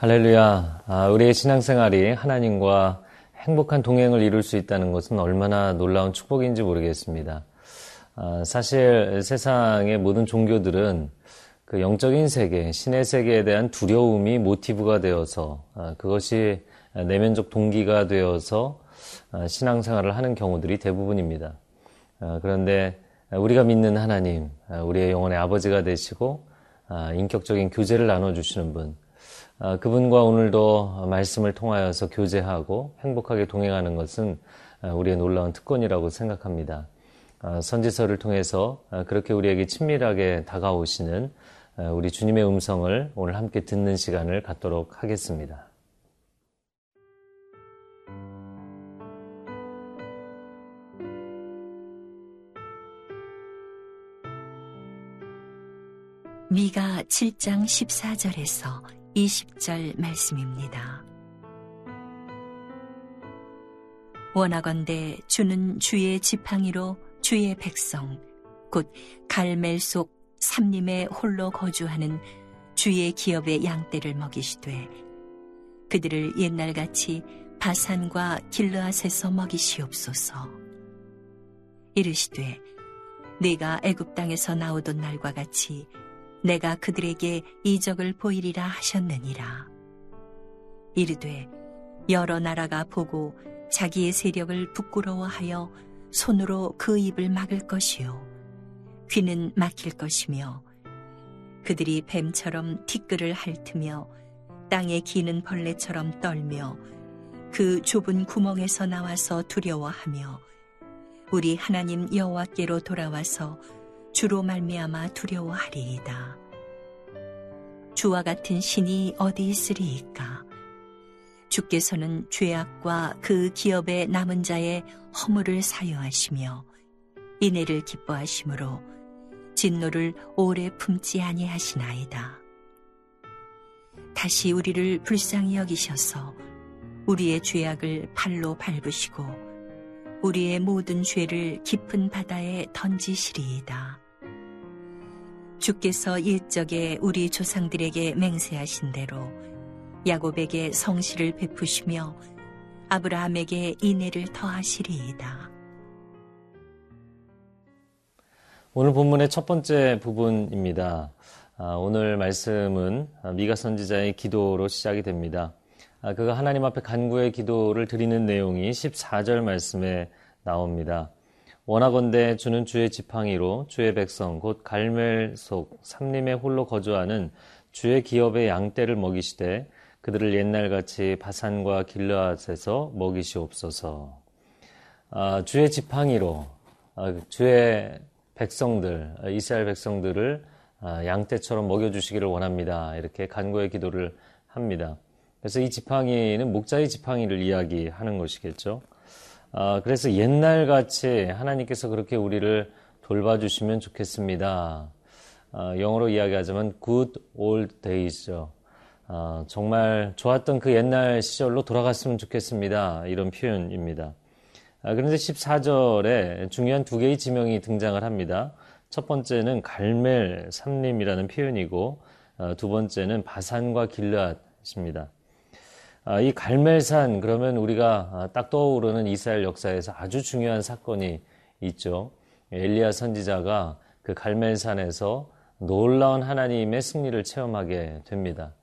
할렐루야. 아, 우리의 신앙생활이 하나님과 행복한 동행을 이룰 수 있다는 것은 얼마나 놀라운 축복인지 모르겠습니다. 아, 사실 세상의 모든 종교들은 그 영적인 세계, 신의 세계에 대한 두려움이 모티브가 되어서 아, 그것이 내면적 동기가 되어서 아, 신앙생활을 하는 경우들이 대부분입니다. 아, 그런데 우리가 믿는 하나님, 아, 우리의 영혼의 아버지가 되시고 아, 인격적인 교제를 나눠주시는 분, 아, 그분과 오늘도 말씀을 통하여서 교제하고 행복하게 동행하는 것은 아, 우리의 놀라운 특권이라고 생각합니다. 아, 선지서를 통해서 그렇게 우리에게 친밀하게 다가오시는 우리 주님의 음성을 오늘 함께 듣는 시간을 갖도록 하겠습니다. 미가 7장 14절에서 20절 말씀입니다. 원하건대 주는 주의 지팡이로 주의 백성 곧 갈멜 속 삼림에 홀로 거주하는 주의 기업의 양떼를 먹이시되 그들을 옛날같이 바산과 길르앗에서 먹이시옵소서 이르시되 내가 애굽 땅에서 나오던 날과 같이 내가 그들에게 이적을 보이리라 하셨느니라. 이르되 여러 나라가 보고 자기의 세력을 부끄러워하여 손으로 그 입을 막을 것이요. 귀는 막힐 것이며 그들이 뱀처럼 티끌을 핥으며 땅에 기는 벌레처럼 떨며 그 좁은 구멍에서 나와서 두려워하며 우리 하나님 여호와께로 돌아와서 주로 말미암아 두려워하리이다. 주와 같은 신이 어디 있으리이까? 주께서는 죄악과 그 기업의 남은 자의 허물을 사여하시며 인애를 기뻐하시므로 진노를 오래 품지 아니하시나이다. 다시 우리를 불쌍히 여기셔서 우리의 죄악을 팔로 밟으시고 우리의 모든 죄를 깊은 바다에 던지시리이다. 주께서 옛적에 우리 조상들에게 맹세하신 대로 야곱에게 성실을 베푸시며 아브라함에게 인애를 더하시리이다. 오늘 본문의 첫 번째 부분입니다. 아, 오늘 말씀은 미가 선지자의 기도로 시작이 됩니다. 아, 그가 하나님 앞에 간구의 기도를 드리는 내용이 14절 말씀에 나옵니다. 원하건대 주는 주의 지팡이로 주의 백성 곧 갈멜 속 삼림에 홀로 거주하는 주의 기업의 양떼를 먹이시되 그들을 옛날같이 바산과 길르앗에서 먹이시옵소서. 아, 주의 지팡이로 아, 주의 백성들 이스라엘 백성들을 아, 양떼처럼 먹여주시기를 원합니다. 이렇게 간구의 기도를 합니다. 그래서 이 지팡이는 목자의 지팡이를 이야기하는 것이겠죠. 아, 그래서 옛날 같이 하나님께서 그렇게 우리를 돌봐주시면 좋겠습니다. 아, 영어로 이야기하자면 good old days죠. 아, 정말 좋았던 그 옛날 시절로 돌아갔으면 좋겠습니다. 이런 표현입니다. 아, 그런데 14절에 중요한 두 개의 지명이 등장을 합니다. 첫 번째는 갈멜 삼림이라는 표현이고 아, 두 번째는 바산과 길르앗입니다. 아, 이 갈멜산 그러면 우리가 아, 딱 떠오르는 이스라엘 역사에서 아주 중요한 사건이 있죠. 엘리야 선지자가 그 갈멜산에서 놀라운 하나님의 승리를 체험하게 됩니다.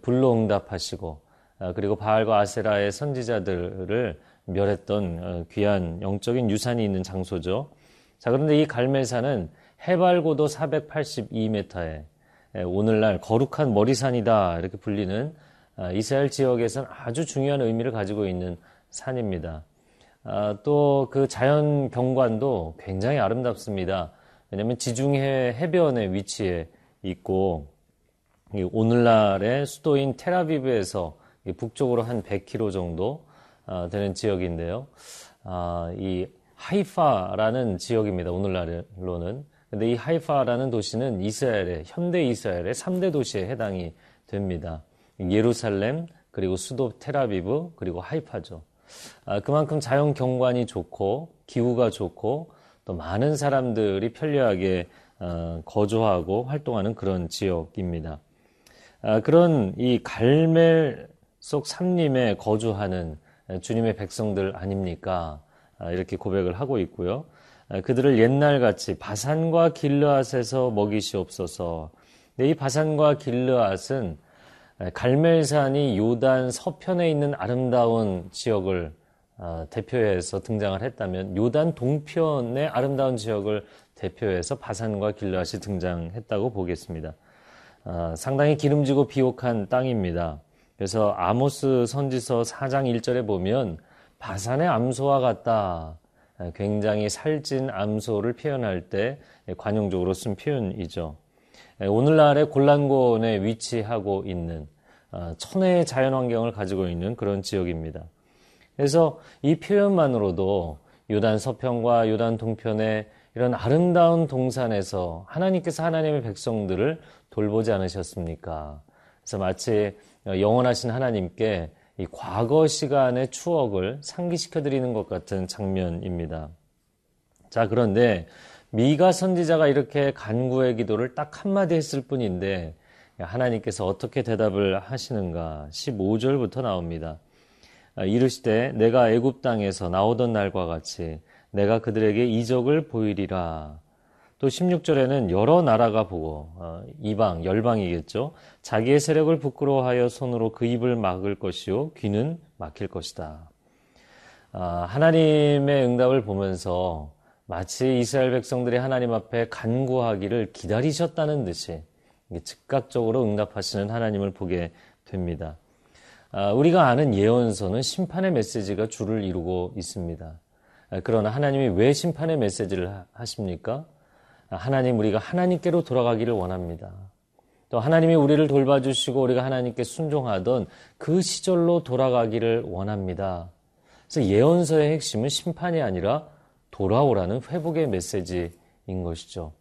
불로 응답하시고 아, 그리고 바알과 아세라의 선지자들을 멸했던 어, 귀한 영적인 유산이 있는 장소죠. 자, 그런데 이 갈멜산은 해발고도 482m에 오늘날 거룩한 머리산이다 이렇게 불리는 아, 이스라엘 지역에서는 아주 중요한 의미를 가지고 있는 산입니다. 아, 또그 자연 경관도 굉장히 아름답습니다. 왜냐하면 지중해 해변에 위치해 있고 오늘날의 수도인 테라비브에서 북쪽으로 한 100km 정도 아, 되는 지역인데요. 이 하이파라는 지역입니다. 오늘날로는. 근데 이 하이파라는 도시는 이스라엘의 현대 이스라엘의 3대 도시에 해당이 됩니다. 예루살렘, 그리고 수도 테라비브, 그리고 하이파죠. 아, 그만큼 자연 경관이 좋고 기후가 좋고 또 많은 사람들이 편리하게 어, 거주하고 활동하는 그런 지역입니다. 아, 그런 이 갈멜 속 삼림에 거주하는 주님의 백성들 아닙니까? 아, 이렇게 고백을 하고 있고요. 아, 그들을 옛날같이 바산과 길르앗에서 먹이시옵소서. 이 바산과 길르앗은 갈멜산이 요단 서편에 있는 아름다운 지역을 대표해서 등장을 했다면 요단 동편의 아름다운 지역을 대표해서 바산과 길르앗이 등장했다고 보겠습니다. 상당히 기름지고 비옥한 땅입니다. 그래서 아모스 선지서 4장 1절에 보면 바산의 암소와 같다. 굉장히 살찐 암소를 표현할 때 관용적으로 쓴 표현이죠. 오늘날의 골란곤에 위치하고 있는 어, 천혜의 자연 환경을 가지고 있는 그런 지역입니다. 그래서 이 표현만으로도 요단 서편과 요단 동편의 이런 아름다운 동산에서 하나님께서 하나님의 백성들을 돌보지 않으셨습니까? 그래서 마치 영원하신 하나님께 이 과거 시간의 추억을 상기시켜 드리는 것 같은 장면입니다. 자, 그런데 미가 선지자가 이렇게 간구의 기도를 딱 한마디 했을 뿐인데 하나님께서 어떻게 대답을 하시는가? 15절부터 나옵니다. 아, 이르시되 내가 애굽 땅에서 나오던 날과 같이 내가 그들에게 이적을 보이리라. 또 16절에는 여러 나라가 보고 어, 이방 열방이겠죠. 자기의 세력을 부끄러워하여 손으로 그 입을 막을 것이요 귀는 막힐 것이다. 아, 하나님의 응답을 보면서 마치 이스라엘 백성들이 하나님 앞에 간구하기를 기다리셨다는 듯이 즉각적으로 응답하시는 하나님을 보게 됩니다. 아, 우리가 아는 예언서는 심판의 메시지가 주를 이루고 있습니다. 아, 그러나 하나님이 왜 심판의 메시지를 하십니까? 하나님 우리가 하나님께로 돌아가기를 원합니다. 또 하나님이 우리를 돌봐주시고 우리가 하나님께 순종하던 그 시절로 돌아가기를 원합니다. 그래서 예언서의 핵심은 심판이 아니라 돌아오라는 회복의 메시지인 것이죠.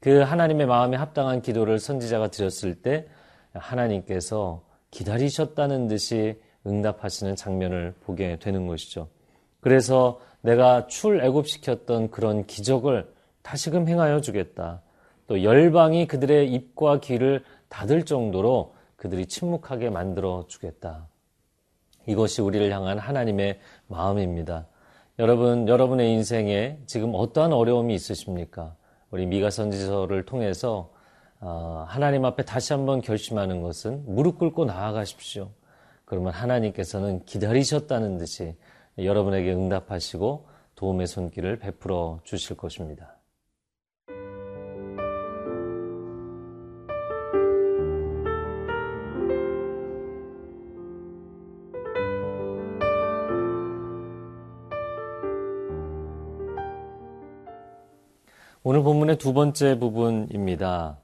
그 하나님의 마음에 합당한 기도를 선지자가 드렸을 때 하나님께서 기다리셨다는 듯이 응답하시는 장면을 보게 되는 것이죠. 그래서 내가 출애굽시켰던 그런 기적을 다시금 행하여 주겠다. 또 열방이 그들의 입과 귀를 닫을 정도로 그들이 침묵하게 만들어 주겠다. 이것이 우리를 향한 하나님의 마음입니다. 여러분, 여러분의 인생에 지금 어떠한 어려움이 있으십니까? 우리 미가 선지서를 통해서 어, 하나님 앞에 다시 한번 결심하는 것은 무릎 꿇고 나아가십시오. 그러면 하나님께서는 기다리셨다는 듯이 여러분에게 응답하시고 도움의 손길을 베풀어 주실 것입니다. 본문의 두 번째 부분입니다.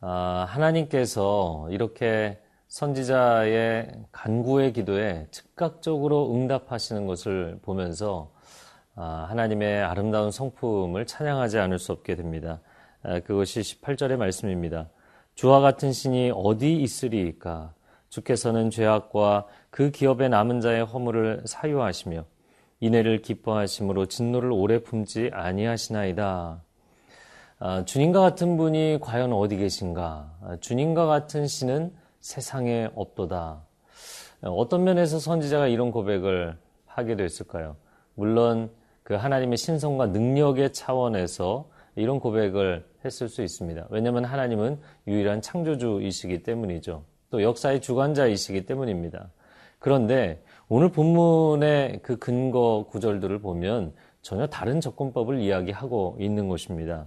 아, 하나님께서 이렇게 선지자의 간구의 기도에 즉각적으로 응답하시는 것을 보면서 아, 하나님의 아름다운 성품을 찬양하지 않을 수 없게 됩니다. 아, 그것이 18절의 말씀입니다. 주와 같은 신이 어디 있으리까? 주께서는 죄악과 그 기업의 남은 자의 허물을 사유하시며 이내를 기뻐하심으로 진노를 오래 품지 아니하시나이다. 아, 주님과 같은 분이 과연 어디 계신가? 아, 주님과 같은 신은 세상에 없도다. 어떤 면에서 선지자가 이런 고백을 하게 됐을까요? 물론 그 하나님의 신성과 능력의 차원에서 이런 고백을 했을 수 있습니다. 왜냐하면 하나님은 유일한 창조주이시기 때문이죠. 또 역사의 주관자이시기 때문입니다. 그런데 오늘 본문의 그 근거 구절들을 보면 전혀 다른 접근법을 이야기하고 있는 것입니다.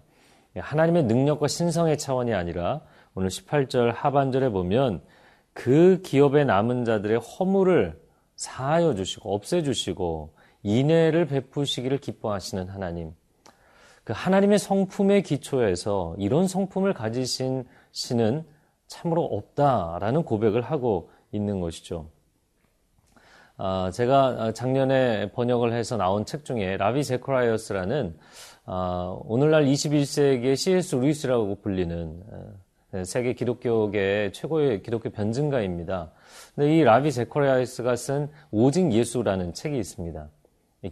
하나님의 능력과 신성의 차원이 아니라 오늘 18절 하반절에 보면 그 기업에 남은 자들의 허물을 사하여 주시고 없애 주시고 인애를 베푸시기를 기뻐하시는 하나님. 그 하나님의 성품의 기초에서 이런 성품을 가지신 신은 참으로 없다라는 고백을 하고 있는 것이죠. 아, 제가 작년에 번역을 해서 나온 책 중에 라비 재커라이어스라는 아, 오늘날 21세기의 C.S. 루이스라고 불리는 어, 세계 기독교계의 최고의 기독교 변증가입니다. 근데 이 라비 재커라이어스가 쓴 오직 예수라는 책이 있습니다.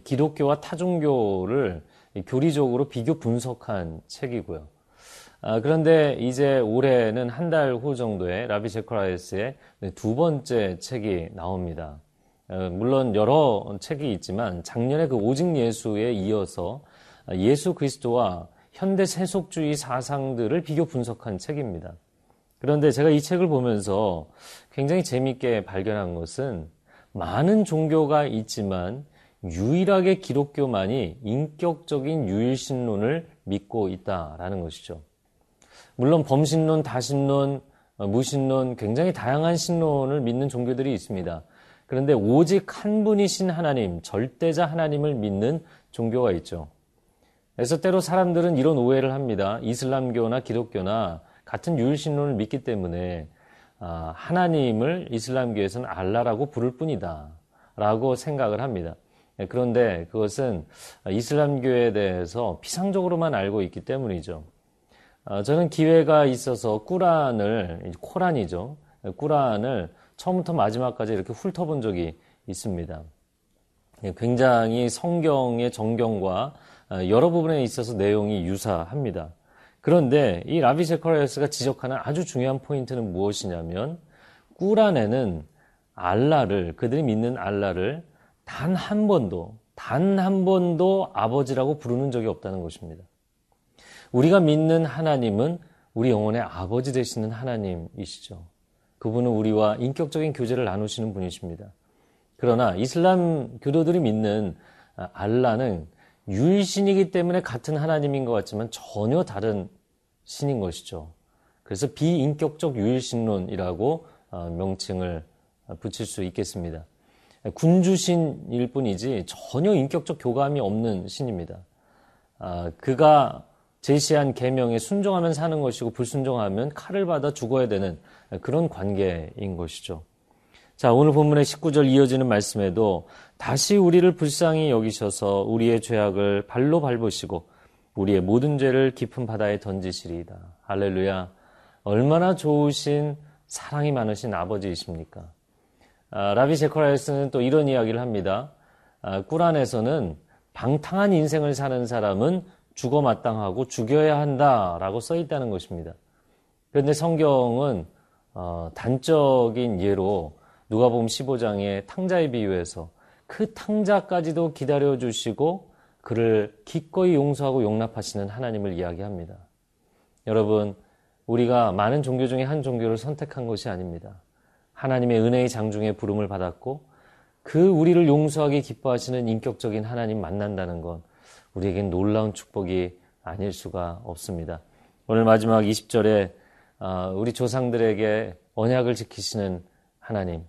기독교와 타종교를 교리적으로 비교 분석한 책이고요. 아, 그런데 이제 올해는 한 달 후 정도에 라비 제코라이스의 두 번째 책이 나옵니다. 어, 물론 여러 책이 있지만 작년에 그 오직 예수에 이어서 예수 그리스도와 현대 세속주의 사상들을 비교 분석한 책입니다. 그런데 제가 이 책을 보면서 굉장히 재미있게 발견한 것은 많은 종교가 있지만 유일하게 기독교만이 인격적인 유일신론을 믿고 있다라는 것이죠. 물론 범신론, 다신론, 어, 무신론 굉장히 다양한 신론을 믿는 종교들이 있습니다. 그런데 오직 한 분이신 하나님, 절대자 하나님을 믿는 종교가 있죠. 그래서 때로 사람들은 이런 오해를 합니다. 이슬람교나 기독교나 같은 유일신론을 믿기 때문에 아, 하나님을 이슬람교에서는 알라라고 부를 뿐이다. 라고 생각을 합니다. 예, 그런데 그것은 이슬람교에 대해서 피상적으로만 알고 있기 때문이죠. 아, 저는 기회가 있어서 꾸란을, 코란이죠. 꾸란을 처음부터 마지막까지 이렇게 훑어본 적이 있습니다. 예, 굉장히 성경의 정경과 아, 여러 부분에 있어서 내용이 유사합니다. 그런데 이 라비 재커라이어스가 지적하는 아주 중요한 포인트는 무엇이냐면 꾸란에는 알라를 그들이 믿는 알라를 단 한 번도 단 한 번도 아버지라고 부르는 적이 없다는 것입니다. 우리가 믿는 하나님은 우리 영혼의 아버지 되시는 하나님이시죠. 그분은 우리와 인격적인 교제를 나누시는 분이십니다. 그러나 이슬람 교도들이 믿는 알라는 유일신이기 때문에 같은 하나님인 것 같지만 전혀 다른 신인 것이죠. 그래서 비인격적 유일신론이라고 어, 명칭을 붙일 수 있겠습니다. 군주신일 뿐이지 전혀 인격적 교감이 없는 신입니다. 아, 그가 제시한 계명에 순종하면 사는 것이고 불순종하면 칼을 받아 죽어야 되는 그런 관계인 것이죠. 자, 오늘 본문의 19절 이어지는 말씀에도 다시 우리를 불쌍히 여기셔서 우리의 죄악을 발로 밟으시고 우리의 모든 죄를 깊은 바다에 던지시리이다. 할렐루야. 얼마나 좋으신 사랑이 많으신 아버지이십니까? 아, 라비 제코라이스는 또 이런 이야기를 합니다. 아, 꾸란에서는 방탕한 인생을 사는 사람은 죽어 마땅하고 죽여야 한다라고 써 있다는 것입니다. 그런데 성경은 어, 단적인 예로 누가복음 15장의 탕자의 비유에서 그 탕자까지도 기다려 주시고 그를 기꺼이 용서하고 용납하시는 하나님을 이야기합니다. 여러분, 우리가 많은 종교 중에 한 종교를 선택한 것이 아닙니다. 하나님의 은혜의 장중에 부름을 받았고 그 우리를 용서하기 기뻐하시는 인격적인 하나님 만난다는 건 우리에겐 놀라운 축복이 아닐 수가 없습니다. 오늘 마지막 20절에 아, 우리 조상들에게 언약을 지키시는 하나님.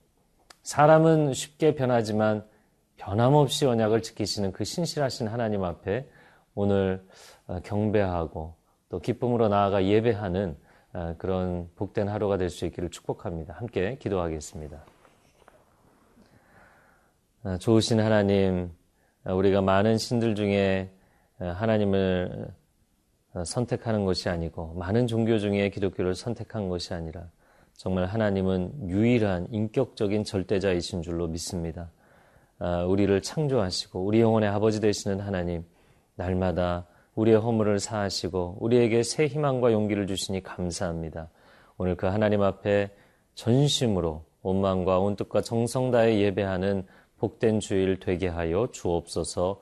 사람은 쉽게 변하지만 변함없이 언약을 지키시는 그 신실하신 하나님 앞에 오늘 어, 경배하고 또 기쁨으로 나아가 예배하는 어, 그런 복된 하루가 될 수 있기를 축복합니다. 함께 기도하겠습니다. 어, 좋으신 하나님, 우리가 많은 신들 중에 하나님을 선택하는 것이 아니고 많은 종교 중에 기독교를 선택한 것이 아니라 정말 하나님은 유일한 인격적인 절대자이신 줄로 믿습니다. 우리를 창조하시고 우리 영혼의 아버지 되시는 하나님, 날마다 우리의 허물을 사하시고 우리에게 새 희망과 용기를 주시니 감사합니다. 오늘 그 하나님 앞에 전심으로 온 마음과 온 뜻과 정성 다해 예배하는 복된 주일 되게 하여 주옵소서